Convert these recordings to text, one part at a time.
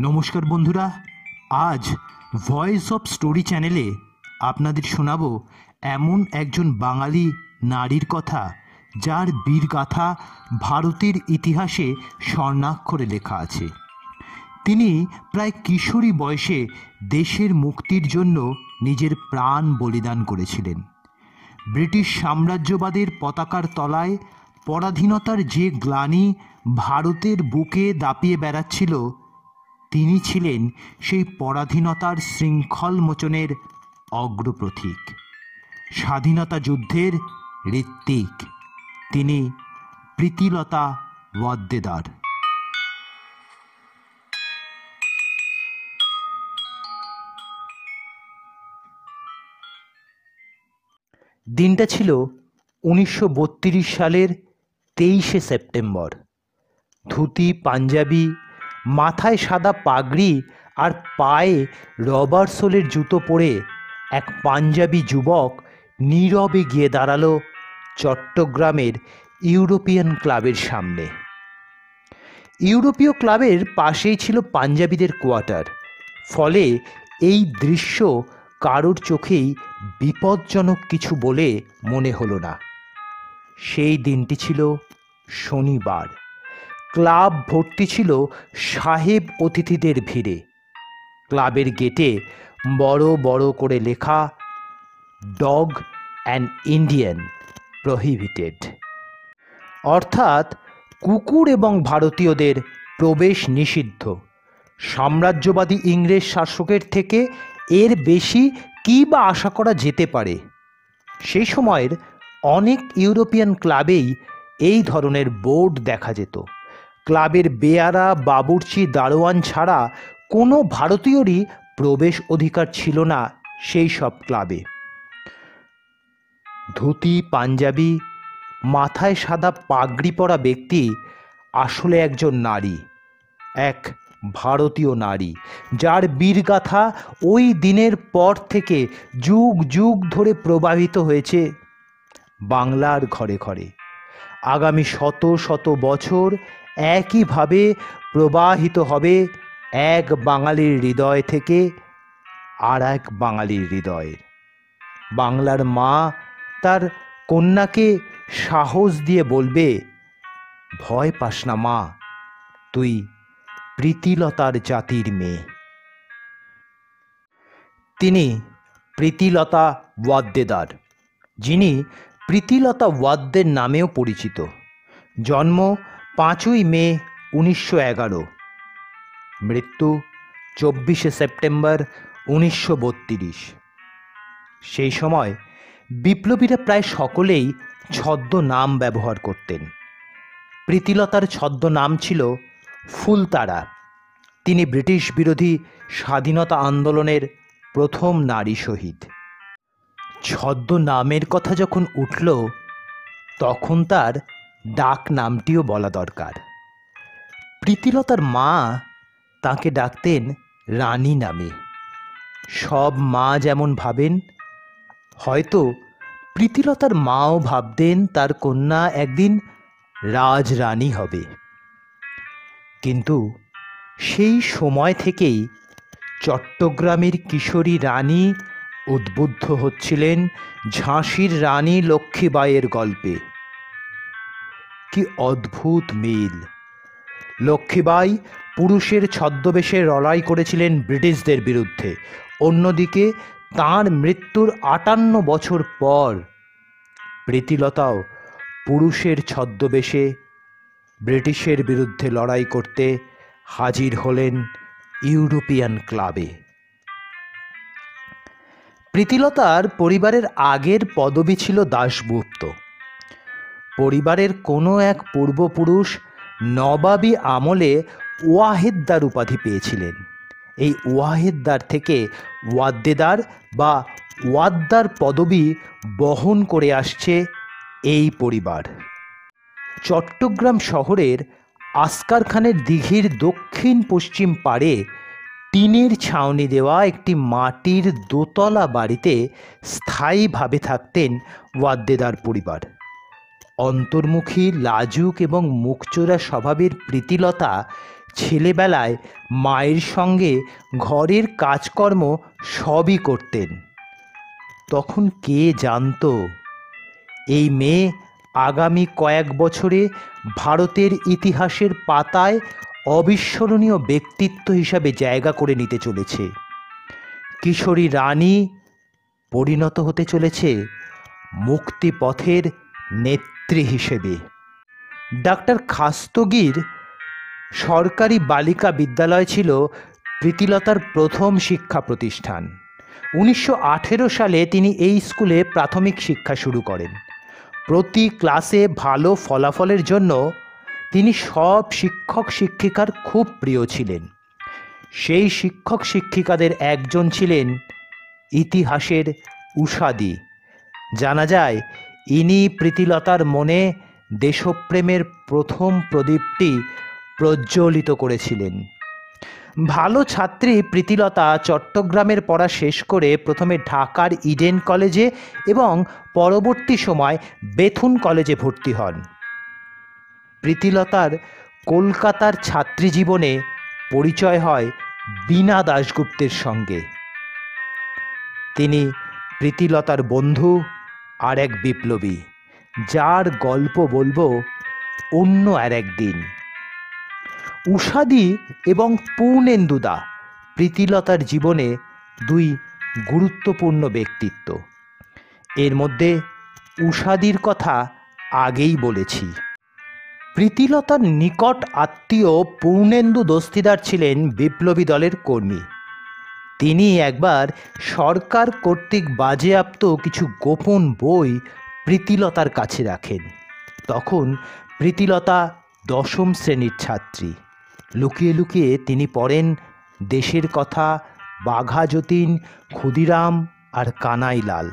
নমস্কার বন্ধুরা, আজ ভয়েস অফ স্টোরি চ্যানেলে আপনাদের শোনাবো এমন একজন বাঙালি নারীর কথা যার বীরগাথা ভারতের ইতিহাসে স্বর্ণাক্ষরে লেখা আছে। তিনি প্রায় কিশোরী বয়সে দেশের মুক্তির জন্য নিজের প্রাণ বলিদান করেছিলেন। ব্রিটিশ সাম্রাজ্যবাদের পতাকার তলায় পরাধীনতার যে গ্লানি ভারতের বুকে দাপিয়ে বেড়াচ্ছিল তিনি ছিলেন সেই পরাধীনতার শৃঙ্খল মোচনের অগ্রপ্রতীক। স্বাধীনতা যুদ্ধের ঋত্বিক। তিনি প্রীতিলতা ওয়াদ্দেদার। দিনটা ছিল উনিশশো বত্রিশ সালের তেইশে সেপ্টেম্বর। ধুতি, পাঞ্জাবি মাথায় সাদা পাগড়ি আর পায়ে রবার সোলের জুতো পরে এক পাঞ্জাবি যুবক নীরবে গিয়ে দাঁড়াল চট্টগ্রামের ইউরোপিয়ান ক্লাবের সামনে। ইউরোপীয় ক্লাবের পাশেই ছিল পাঞ্জাবিদের কোয়ার্টার। ফলে এই দৃশ্য কারোর চোখেই বিপজ্জনক কিছু বলে মনে হলো না। সেই দিনটি ছিল শনিবার। ক্লাব ভর্তি ছিল সাহেব অতিথিদের ভিড়ে। ক্লাবের গেটে বড় বড় করে লেখা ডগ অ্যান্ড ইন্ডিয়ান প্রহিবিটেড অর্থাৎ কুকুর এবং ভারতীয়দের প্রবেশ নিষিদ্ধ। সাম্রাজ্যবাদী ইংরেজ শাসকের থেকে এর বেশি কী বা আশা করা যেতে পারে? সেই সময়ের অনেক ইউরোপিয়ান ক্লাবেই এই ধরনের বোর্ড দেখা যেত। ক্লাবের বেয়ারা, বাবুর্চি, দারোয়ান ছাড়া কোনো ভারতীয়রই প্রবেশ অধিকার ছিল না সেই সব ক্লাবে। ধুতি, পাঞ্জাবি, মাথায় সাদা পাগড়ি পরা ব্যক্তি আসলে একজন নারী, এক ভারতীয় নারী, যার বীরগাথা ওই দিনের পর থেকে যুগ যুগ ধরে প্রবাহিত হয়েছে বাংলার ঘরে ঘরে। আগামী শত শত বছর একইভাবে প্রবাহিত হবে এক বাঙালির হৃদয় থেকে আর এক বাঙালির হৃদয়ে। বাংলার মা তার কন্যাকে সাহস দিয়ে বলবে, ভয় পাস না মা, তুই প্রীতিলতার জাতির মেয়ে। তিনি প্রীতিলতা ওয়াদ্দেদার, যিনি প্রীতিলতা ওয়াদ্দের নামেও পরিচিত। জন্ম পাঁচই মে উনিশশো এগারো। মৃত্যু চব্বিশে সেপ্টেম্বর উনিশশো বত্রিশ। সেই সময় বিপ্লবীরা প্রায় সকলেই ছদ্ম নাম ব্যবহার করতেন। প্রীতিলতার ছদ্ম নাম ছিল ফুলতারা। তিনি ব্রিটিশ বিরোধী স্বাধীনতা আন্দোলনের প্রথম নারী শহীদ। ছদ্ম নামের কথা যখন উঠল, তখন তার ডাক নামটিও বলা দরকার। প্রীতিলতার মা তাকে ডাকতেন রানী নামে। সব মা যেমন ভাবেন, হয়তো প্রীতিলতার মাও ভাবতেন তার কন্যা একদিন রাজরানী হবে। কিন্তু সেই সময় থেকেই চট্টগ্রামের কিশোরী রানী উদ্বুদ্ধ হচ্ছিলেন ঝাঁসির রানী লক্ষ্মীবাইয়ের গল্পে। কি অদ্ভুত মিল। লক্ষ্মীবাই পুরুষের ছদ্মবেশে লড়াই করেছিলেন ব্রিটিশদের বিরুদ্ধে। অন্যদিকে তাঁর মৃত্যুর আটান্ন বছর পর প্রীতিলতাও পুরুষের ছদ্মবেশে ব্রিটিশের বিরুদ্ধে লড়াই করতে হাজির হলেন ইউরোপিয়ান ক্লাবে। প্রীতিলতার পরিবারের আগের পদবি ছিল দাশগুপ্ত। পরিবারের কোনো এক পূর্বপুরুষ নবাবী আমলে ওয়াহেদ্দার উপাধি পেয়েছিলেন। এই ওয়াহেদ্দার থেকে ওয়াদ্দেদার বা ওয়াদ্দার পদবি বহন করে আসছে এই পরিবার। চট্টগ্রাম শহরের আসকার খানের দিঘির দক্ষিণ পশ্চিম পাড়ে টিনের ছাউনি দেওয়া একটি মাটির দোতলা বাড়িতে স্থায়ীভাবে থাকতেন ওয়াদ্দেদার পরিবার। অন্তর্মুখী, লাজুক এবং মুখচোরা স্বভাবের প্রীতিলতা ছেলেবেলায় মায়ের সঙ্গে ঘরের কাজকর্ম সবই করতেন। তখন কে জানতো? এই মেয়ে আগামী কয়েক বছরে ভারতের ইতিহাসের পাতায় অবিস্মরণীয় ব্যক্তিত্ব হিসাবে জায়গা করে নিতে চলেছে। কিশোরী রানী পরিণত হতে চলেছে মুক্তিপথের নেত্রী হিসেবে। ডাক্তার খাস্তগির সরকারি বালিকা বিদ্যালয় ছিল প্রীতিলতার প্রথম শিক্ষা প্রতিষ্ঠান। উনিশশো আঠেরো সালে তিনি এই স্কুলে প্রাথমিক শিক্ষা শুরু করেন। প্রতি ক্লাসে ভালো ফলাফলের জন্য তিনি সব শিক্ষক শিক্ষিকার খুব প্রিয় ছিলেন। সেই শিক্ষক শিক্ষিকাদের একজন ছিলেন ইতিহাসের উষাদি। জানা যায় ইনি প্রীতিলতার মনে দেশপ্রেমের প্রথম প্রদীপটি প্রজ্বলিত করেছিলেন। ভালো ছাত্রী প্রীতিলতা চট্টগ্রামের পড়া শেষ করে প্রথমে ঢাকার ইডেন কলেজে এবং পরবর্তী সময় বেথুন কলেজে ভর্তি হন। প্রীতিলতার কলকাতার ছাত্রী জীবনে পরিচয় হয় বীণা দাশগুপ্তের সঙ্গে। তিনি প্রীতিলতার বন্ধু আর এক বিপ্লবী, যার গল্প বলব অন্য আর একদিন উষাদি এবং পূর্ণেন্দুদা প্রীতিলতার জীবনে দুই গুরুত্বপূর্ণ ব্যক্তিত্ব। এর মধ্যে উষাদির কথা আগেই বলেছি। প্রীতিলতার নিকট আত্মীয় পূর্ণেন্দু দস্তিদার ছিলেন বিপ্লবী দলের কর্মী। তিনি একবার সরকার কর্তৃক বাজেয়াপ্ত কিছু গোপন বই প্রীতিলতার কাছে রাখেন। তখন প্রীতিলতা দশম শ্রেণির ছাত্রী। লুকিয়ে লুকিয়ে তিনি পড়েন দেশের কথা, বাঘা যতীন, ক্ষুদিরাম আর কানাইলাল।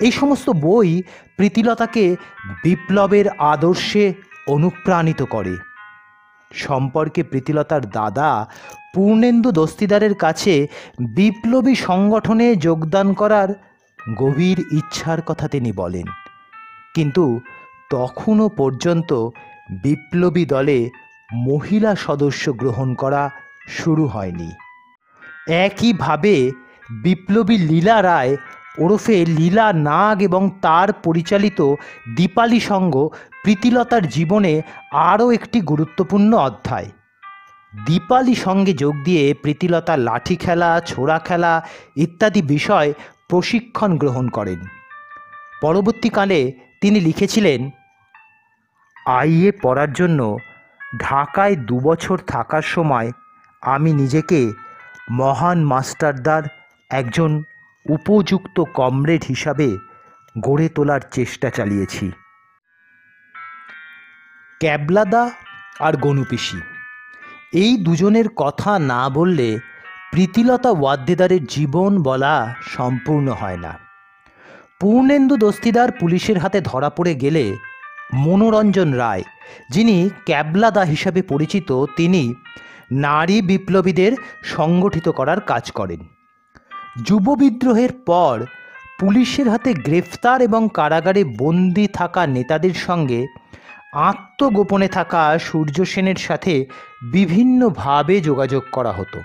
এই সমস্ত বই প্রীতিলতাকে বিপ্লবের আদর্শে অনুপ্রাণিত করে। সম্পর্কে প্রীতিলতার দাদা পূর্ণেন্দু দস্তিদারের কাছে বিপ্লবী সংগঠনে যোগদান করার গভীর ইচ্ছার কথা তিনি বলেন। কিন্তু তখনও পর্যন্ত বিপ্লবী দলে মহিলা সদস্য গ্রহণ করা শুরু হয়নি। একইভাবে বিপ্লবী লীলা রায় ওরফে লীলা নাগ এবং তার পরিচালিত দীপালি সঙ্গ প্রীতিলতার জীবনে আরও একটি গুরুত্বপূর্ণ অধ্যায়। দীপালি সঙ্গে যোগ দিয়ে প্রীতিলতা লাঠি খেলা, ছোড়া খেলা ইত্যাদি বিষয় প্রশিক্ষণ গ্রহণ করেন। পরবর্তীকালে তিনি লিখেছিলেন আইএ পড়ার জন্য ঢাকায় দুবছর থাকার সময় আমি নিজেকে মহান মাস্টারদার, একজন উপযুক্ত কমরেড হিসাবে গড়ে তোলার চেষ্টা চালিয়েছি। ক্যাবলাদা আর গনুপিসি এই দুজনের কথা না বললে প্রীতিলতা ওয়াদ্দেদারের জীবন বলা সম্পূর্ণ হয় না। পূর্ণেন্দু দস্তিদার পুলিশের হাতে ধরা পড়ে গেলে মনোরঞ্জন রায়, যিনি ক্যাবলাদা হিসাবে পরিচিত, তিনি নারী বিপ্লবীদের সংগঠিত করার কাজ করেন। যুব বিদ্রোহের পর পুলিশের হাতে গ্রেফতার এবং কারাগারে বন্দি থাকা নেতাদের সঙ্গে আত্মগোপনে থাকা সূর্য সেনের সাথে বিভিন্নভাবে যোগাযোগ করা হতো।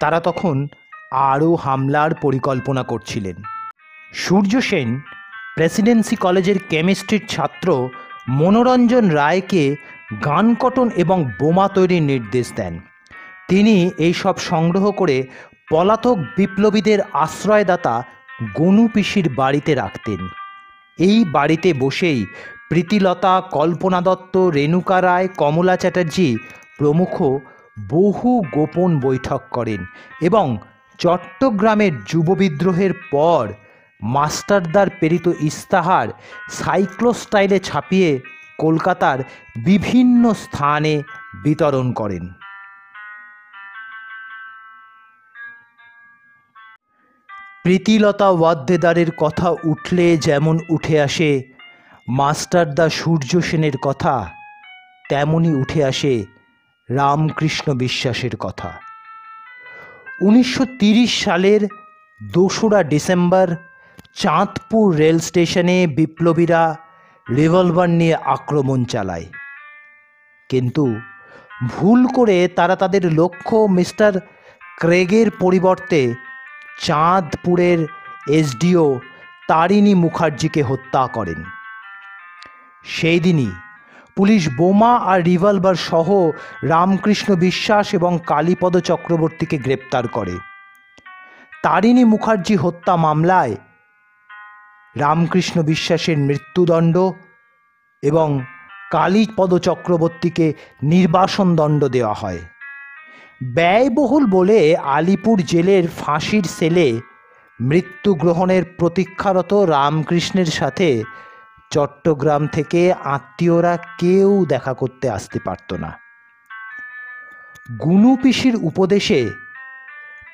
তারা তখন আরও হামলার পরিকল্পনা করছিলেন। সূর্য সেন প্রেসিডেন্সি কলেজের কেমিস্ট্রির ছাত্র মনোরঞ্জন রায়কে গান কটন এবং বোমা তৈরির নির্দেশ দেন। তিনি এই সব সংগ্রহ করে পলাতক বিপ্লবীদের আশ্রয়দাতা গনু পিসির বাড়িতে রাখতেন। এই বাড়িতে বসেই প্রীতিলতা, কল্পনা দত্ত, রেণুকা রায়, কমলা চ্যাটার্জি প্রমুখ বহু গোপন বৈঠক করেন এবং চট্টগ্রামের যুব বিদ্রোহের পর মাস্টারদার প্রেরিত ইস্তাহার সাইক্লো স্টাইলে ছাপিয়ে কলকাতার বিভিন্ন স্থানে বিতরণ করেন। প্রীতিলতা ওয়াদ্দেদারের কথা উঠলে যেমন উঠে আসে মাস্টারদা সূর্য সেনের কথা তেমনই উঠে আসে রামকৃষ্ণ বিশ্বাসের কথা। উনিশশো সালের দোসরা ডিসেম্বর চাঁদপুর রেল স্টেশনে বিপ্লবীরা রিভলভার নিয়ে আক্রমণ চালায়। কিন্তু ভুল করে তারা তাদের লক্ষ্য মিস্টার ক্রেগের পরিবর্তে চাঁদপুরের এসডিও তারিণী মুখার্জিকে হত্যা করেন। সেই দিনই পুলিশ বোমা আর রিভলভার সহ রামকৃষ্ণ বিশ্বাস এবং কালীপদ চক্রবর্তীকে গ্রেপ্তার করে। তারিণী মুখার্জি হত্যা মামলায় রামকৃষ্ণ বিশ্বাসের মৃত্যুদণ্ড এবং কালীপদ চক্রবর্তীকে নির্বাসন দণ্ড দেওয়া হয়। ব্যয়বহুল বলে আলিপুর জেলের ফাঁসির সেলে মৃত্যু গ্রহণের প্রতীক্ষারত রামকৃষ্ণের সাথে চট্টগ্রাম থেকে আত্মীয়রা কেউ দেখা করতে আসতে পারত না। গুনু পিসির উপদেশে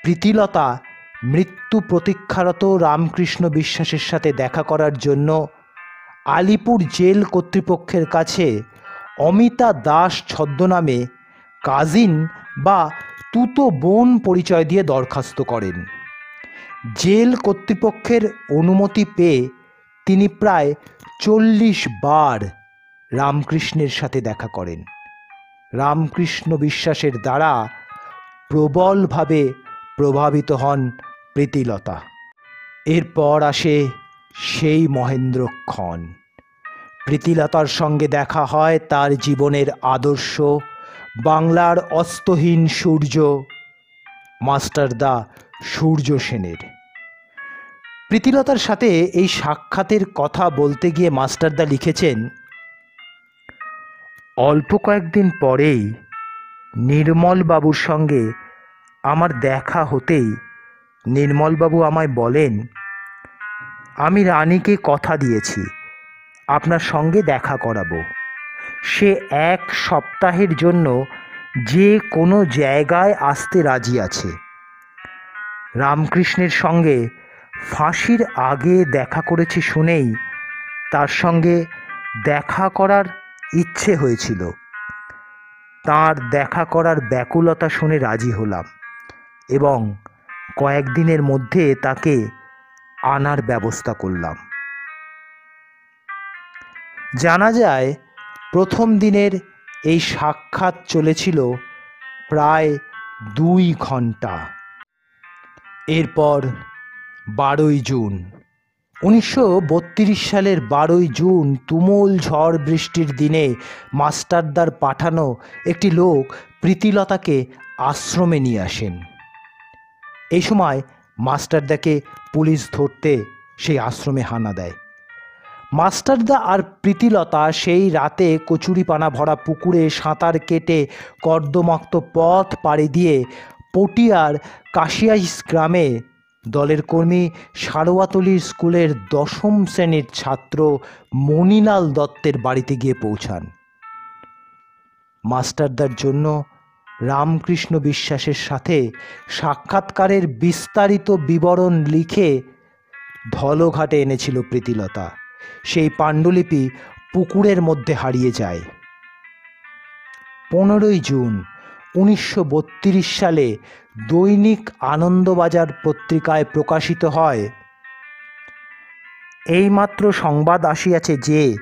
প্রীতিলতা মৃত্যু প্রতীক্ষারত রামকৃষ্ণ বিশ্বাসের সাথে দেখা করার জন্য আলিপুর জেল কর্তৃপক্ষের কাছে অমিতা দাস ছদ্মনামে কাজিন বা তুতো বোন পরিচয় দিয়ে দরখাস্ত করেন। জেল কর্তৃপক্ষের অনুমতি পেয়ে তিনি প্রায় চল্লিশ বার রামকৃষ্ণের সাথে দেখা করেন। রামকৃষ্ণ বিশ্বাসের দ্বারা প্রবলভাবে প্রভাবিত হন প্রীতিলতা। এরপর আসে সেই মহেন্দ্রক্ষণ প্রীতিলতার সঙ্গে দেখা হয় তার জীবনের আদর্শ, বাংলার অস্তহীন সূর্য মাস্টারদা সূর্য সেনের। প্রীতিলতার সাথে এই সাক্ষাতের কথা বলতে গিয়ে মাস্টারদা লিখেছেন, অল্প কয়েকদিন পরেই নির্মলবাবুর সঙ্গে আমার দেখা হতেই নির্মলবাবু আমায় বলেন, আমি রানীকে কথা দিয়েছি, আপনার সঙ্গে দেখা করাবো। সে এক সপ্তাহের জন্য যে কোনো জায়গায় আসতে রাজি আছে। রামকৃষ্ণের সঙ্গে ফাঁসির আগে দেখা করেছি শুনেই তার সঙ্গে দেখা করার ইচ্ছে হয়েছিল। তার দেখা করার ব্যাকুলতা শুনে রাজি হলাম এবং কয়েকদিনের মধ্যে তাকে আনার ব্যবস্থা করলাম। জানা যায়, প্রথম দিনের এই সাক্ষাৎ চলেছিল প্রায় দুই ঘণ্টা এরপর বারোই জুন। উনিশশো বত্রিশ সালের বারোই জুন তুমুল ঝড় বৃষ্টির দিনে মাস্টারদার পাঠানো একটি লোক প্রীতিলতাকে আশ্রমে নিয়ে আসেন। এই সময় মাস্টারদাকে পুলিশ ধরতে সেই আশ্রমে হানা দেয়। মাস্টারদা আর প্রীতিলতা সেই রাতে কচুরিপানা ভরা পুকুরে সাঁতার কেটে কর্দমাক্ত পথ পাড়ি দিয়ে পটিয়ার কাশিয়াইস গ্রামে দলের কর্মী সারোয়াতলির স্কুলের দশম শ্রেণির ছাত্র মণিলাল দত্তের বাড়িতে গিয়ে পৌঁছান। মাস্টারদার জন্য রামকৃষ্ণ বিশ্বাসের সাথে সাক্ষাৎকারের বিস্তারিত বিবরণ লিখে ধলঘাটে এনেছিল প্রীতিলতা। সেই পাণ্ডুলিপি পুকুরের মধ্যে হারিয়ে যায়। পনেরোই জুন উনিশশো বত্রিশ সালে দৈনিক আনন্দবাজার পত্রিকায় প্রকাশিত হয়। এইমাত্র সংবাদ আসিয়াছে যে,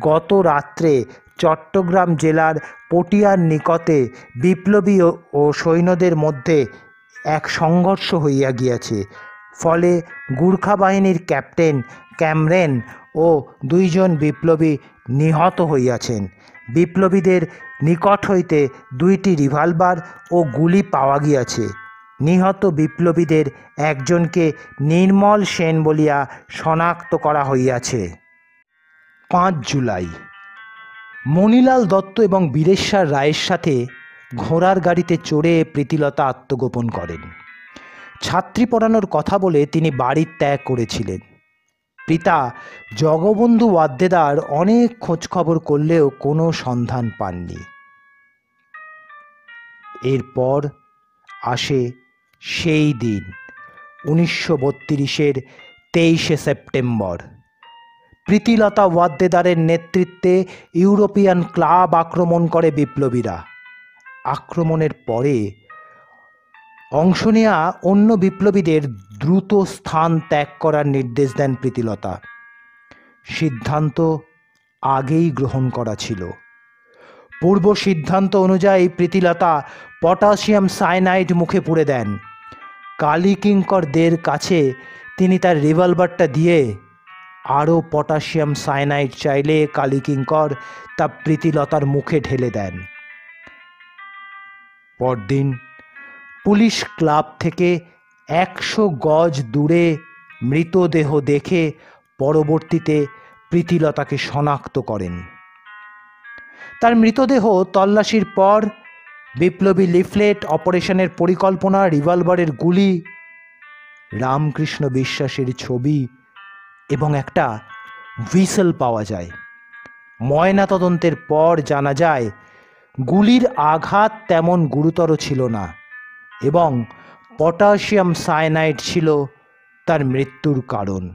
গত রাত্রে চট্টগ্রাম জেলার পটিয়ার নিকটে বিপ্লবী ও সৈন্যদের মধ্যে এক সংঘর্ষ হইয়া গিয়াছে। ফলে গুর্খা বাহিনীর ক্যাপ্টেন ক্যামরেন ও দুইজন বিপ্লবী নিহত হইয়াছেন। বিপ্লবীদের নিকট হইতে দুইটি রিভলভার ও গুলি পাওয়া গিয়াছে। নিহত বিপ্লবীদের একজনকে নির্মল সেন বলিয়া শনাক্ত করা হইয়াছে। পাঁচ জুলাই। মণিলাল দত্ত এবং বীরেশ্বর রায়ের সাথে ঘোড়ার গাড়িতে চড়ে প্রীতিলতা আত্মগোপন করেন। ছাত্রী পড়ানোর কথা বলে তিনি বাড়ি ত্যাগ করেছিলেন। পিতা জগবন্ধু ওয়াদ্দেদার অনেক খোঁজখবর করলেও কোনো সন্ধান পাননি। এরপর আসে সেই দিন, উনিশশো বত্রিশের তেইশে সেপ্টেম্বর। প্রীতিলতা ওয়াদ্দেদারের নেতৃত্বে ইউরোপিয়ান ক্লাব আক্রমণ করে বিপ্লবীরা। আক্রমণের পরে অংশ নেওয়া অন্য বিপ্লবীদের দ্রুত স্থান ত্যাগ করার নির্দেশ দেন প্রীতিলতা। সিদ্ধান্ত আগেই গ্রহণ করা ছিল। পূর্ব সিদ্ধান্ত অনুযায়ী প্রীতিলতা পটাশিয়াম সায়ানাইড মুখে পুড়ে দেন। কালী কিঙ্করদের কাছে তিনি তার রিভলভারটা দিয়ে আরও পটাশিয়াম সায়ানাইড চাইলে কালী কিঙ্কর তা প্রীতিলতার মুখে ঢেলে দেন। পরদিন পুলিশ ক্লাব থেকে একশো গজ দূরে মৃতদেহ দেখে পরবর্তীতে প্রীতিলতাকে শনাক্ত করেন। তার মৃতদেহ তল্লাশির পর বিপ্লবী লিফলেট অপারেশনের পরিকল্পনা, রিভলভারের গুলি, রামকৃষ্ণ বিশ্বাসের ছবি এবং একটা হুইসেল পাওয়া যায়। ময়না তদন্তের পর জানা যায়, গুলির আঘাত তেমন গুরুতর ছিল না। এবং পটাশিয়াম সায়ানাইড ছিল তার মৃত্যুর কারণ।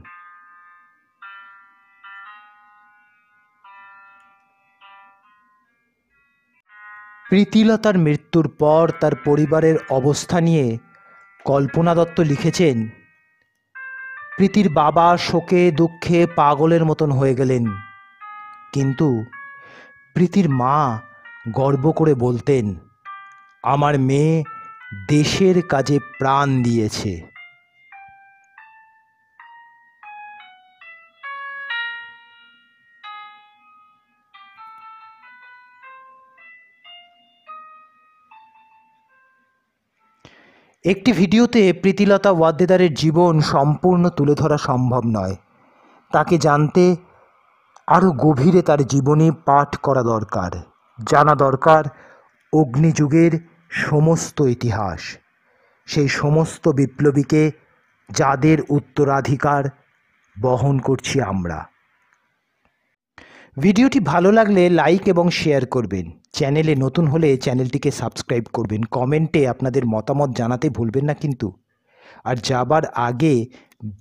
প্রীতিলতার মৃত্যুর পর তার পরিবারের অবস্থা নিয়ে কল্পনা দত্ত লিখেছেন, প্রীতির বাবা শোকে, দুঃখে পাগলের মতন হয়ে গেলেন। কিন্তু প্রীতির মা গর্ব করে বলতেন, আমার মেয়ে দেশের কাজে প্রাণ দিয়েছে। একটি ভিডিওতে প্রীতিলতা ওয়াদ্দেদারের জীবন সম্পূর্ণ তুলে ধরা সম্ভব নয়। তাকে জানতে আরও গভীরে তার জীবনী পাঠ করা দরকার, জানা দরকার, অগ্নিযুগের সমস্ত ইতিহাস, সেই সমস্ত বিপ্লবীকে যাদের উত্তরাধিকার বহন করছি আমরা। ভিডিওটি ভালো লাগলে লাইক এবং শেয়ার করবেন। চ্যানেলে নতুন হলে চ্যানেলটিকে সাবস্ক্রাইব করবেন। কমেন্টে আপনাদের মতামত জানাতে ভুলবেন না কিন্তু। আর যাবার আগে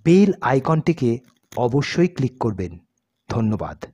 বেল আইকনটিকে অবশ্যই ক্লিক করবেন। ধন্যবাদ।